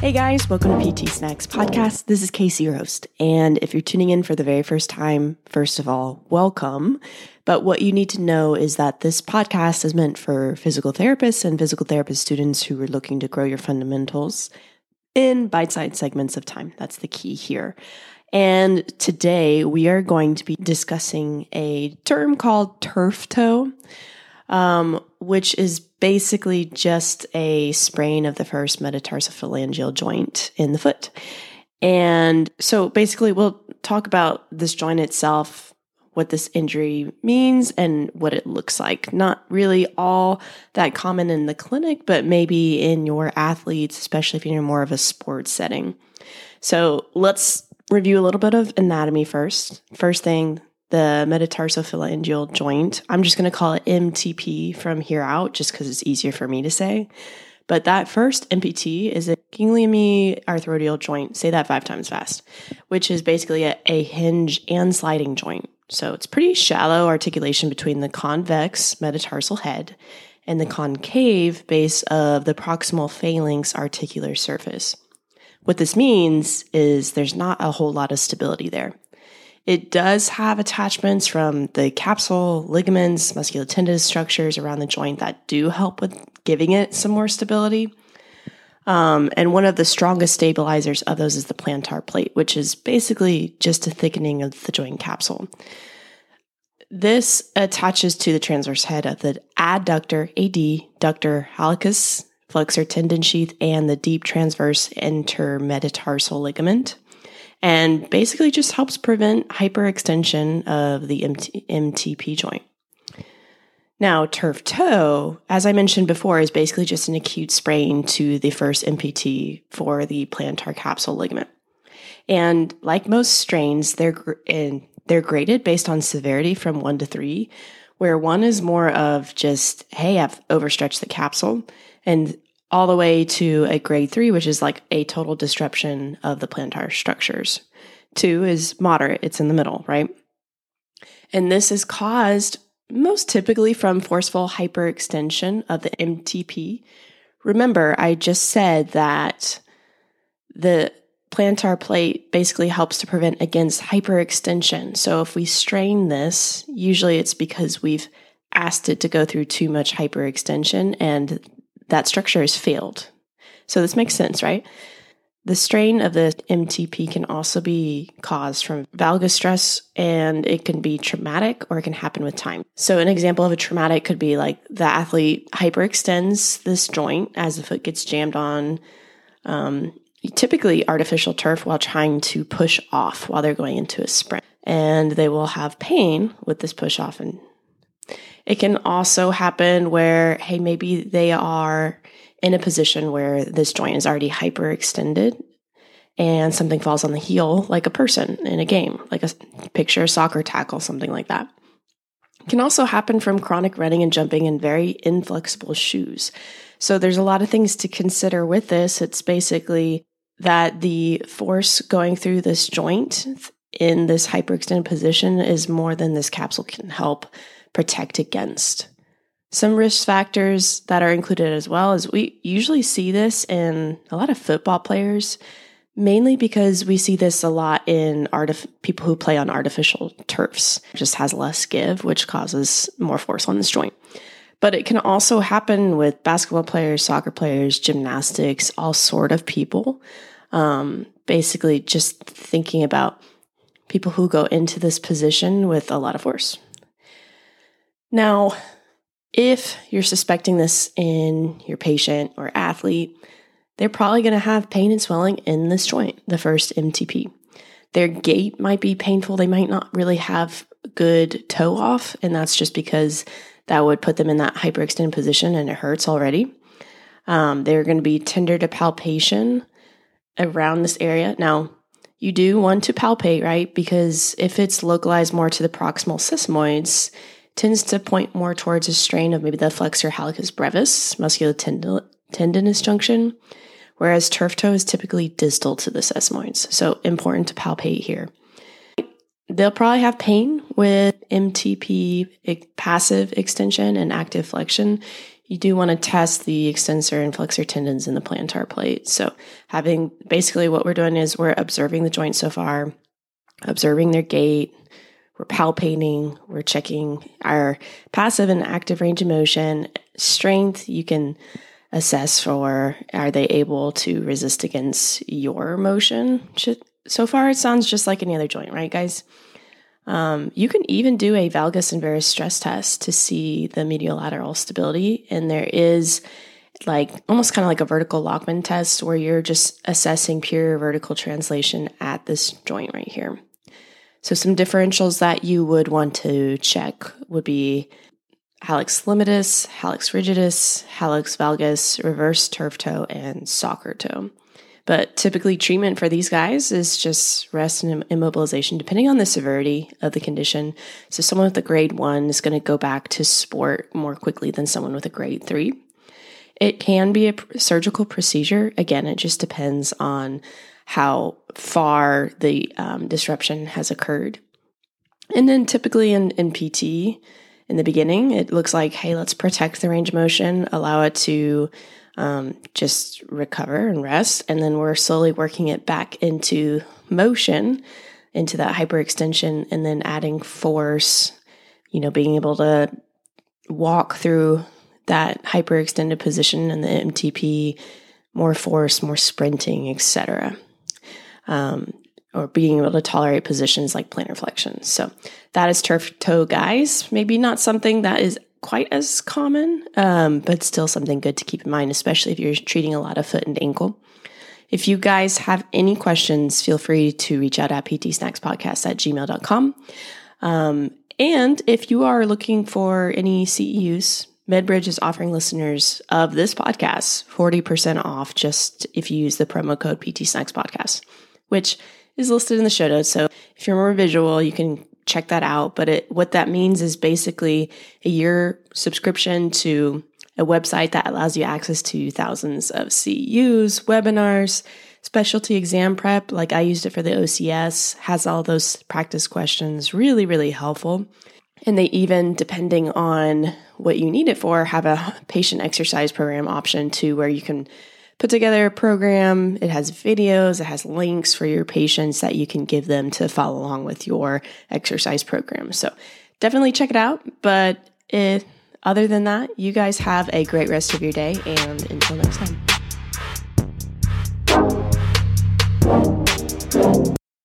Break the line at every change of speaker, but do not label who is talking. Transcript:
Hey guys, welcome to PT Snacks Podcast. This is Kasey, host. And if you're tuning in for the very first time, first of all, welcome. But what you need to know is that this podcast is meant for physical therapists and physical therapist students who are looking to grow your fundamentals in bite sized segments of time. That's the key here. And today we are going to be discussing a term called turf toe, um, which is basically just a sprain of the first metatarsophalangeal joint in the foot. And so basically, we'll talk about this joint itself, what this injury means, and what it looks like. Not really all that common in the clinic, but maybe in your athletes, especially if you're in more of a sports setting. So let's review a little bit of anatomy first. First thing, the metatarsophalangeal joint. I'm just going to call it MTP from here out just because it's easier for me to say. But that first MPT is a ginglymoarthrodial joint. Say that five times fast, which is basically a, a hinge and sliding joint. So it's pretty shallow articulation between the convex metatarsal head and the concave base of the proximal phalanx articular surface. What this means is there's not a whole lot of stability there. It does have attachments from the capsule, ligaments, musculotendinous structures around the joint that do help with giving it some more stability. Um, and one of the strongest stabilizers of those is the plantar plate, which is basically just a thickening of the joint capsule. This attaches to the transverse head of the adductor, adductor hallucis, flexor tendon sheath, and the deep transverse intermetatarsal ligament and basically just helps prevent hyperextension of the MT- MTP joint. Now, turf toe, as I mentioned before, is basically just an acute sprain to the first MPT for the plantar capsule ligament. And like most strains, they're in, they're graded based on severity from one to three, where one is more of just, hey, I've overstretched the capsule, and all the way to a grade three, which is like a total disruption of the plantar structures. Two is moderate, it's in the middle, right? And this is caused most typically from forceful hyperextension of the MTP. Remember, I just said that the plantar plate basically helps to prevent against hyperextension. So if we strain this, usually it's because we've asked it to go through too much hyperextension and that structure has failed. So this makes sense, right? The strain of the MTP can also be caused from valgus stress and it can be traumatic or it can happen with time. So, an example of a traumatic could be like the athlete hyperextends this joint as the foot gets jammed on, um, typically artificial turf, while trying to push off while they're going into a sprint. And they will have pain with this push off and it can also happen where, hey, maybe they are in a position where this joint is already hyperextended and something falls on the heel, like a person in a game, like a picture soccer tackle, something like that. It can also happen from chronic running and jumping in very inflexible shoes. So there's a lot of things to consider with this. It's basically that the force going through this joint in this hyperextended position is more than this capsule can help protect against. Some risk factors that are included as well is we usually see this in a lot of football players, mainly because we see this a lot in artif- people who play on artificial turfs. It just has less give, which causes more force on this joint. But it can also happen with basketball players, soccer players, gymnastics, all sort of people. Um, basically, just thinking about people who go into this position with a lot of force. Now, if you're suspecting this in your patient or athlete, they're probably going to have pain and swelling in this joint, the first MTP. Their gait might be painful. They might not really have good toe off, and that's just because that would put them in that hyperextended position and it hurts already. Um, they're going to be tender to palpation around this area. Now, you do want to palpate, right? Because if it's localized more to the proximal sesamoids, tends to point more towards a strain of maybe the flexor hallucis brevis, musculotendinous junction, whereas turf toe is typically distal to the sesamoids. So important to palpate here. They'll probably have pain with MTP passive extension and active flexion. You do want to test the extensor and flexor tendons in the plantar plate. So, having basically what we're doing is we're observing the joint so far, observing their gait, we're palpating, we're checking our passive and active range of motion, strength. You can assess for are they able to resist against your motion. So far, it sounds just like any other joint, right, guys? Um, you can even do a valgus and varus stress test to see the medial lateral stability. And there is like almost kind of like a vertical Lachman test where you're just assessing pure vertical translation at this joint right here. So, some differentials that you would want to check would be hallux limitus, hallux rigidus, hallux valgus, reverse turf toe, and soccer toe. But typically, treatment for these guys is just rest and immobilization, depending on the severity of the condition. So, someone with a grade one is going to go back to sport more quickly than someone with a grade three. It can be a surgical procedure. Again, it just depends on how far the um, disruption has occurred. And then, typically in, in PT, in the beginning, it looks like, hey, let's protect the range of motion, allow it to um, just recover and rest. And then we're slowly working it back into motion, into that hyperextension, and then adding force, you know, being able to walk through that hyperextended position and the MTP, more force, more sprinting, etc. Um, or being able to tolerate positions like plantar flexion. So that is turf toe guys. Maybe not something that is quite as common, um, but still something good to keep in mind, especially if you're treating a lot of foot and ankle. If you guys have any questions, feel free to reach out at ptsnackspodcast at gmail.com. Um, and if you are looking for any CEUs, MedBridge is offering listeners of this podcast 40% off just if you use the promo code PT Snacks Podcast, which is listed in the show notes. So if you're more visual, you can check that out. But it, what that means is basically a year subscription to a website that allows you access to thousands of CEUs, webinars, specialty exam prep. Like I used it for the OCS, has all those practice questions, really, really helpful. And they even, depending on what you need it for, have a patient exercise program option too, where you can put together a program. It has videos, it has links for your patients that you can give them to follow along with your exercise program. So definitely check it out. But it, other than that, you guys have a great rest of your day and until next time.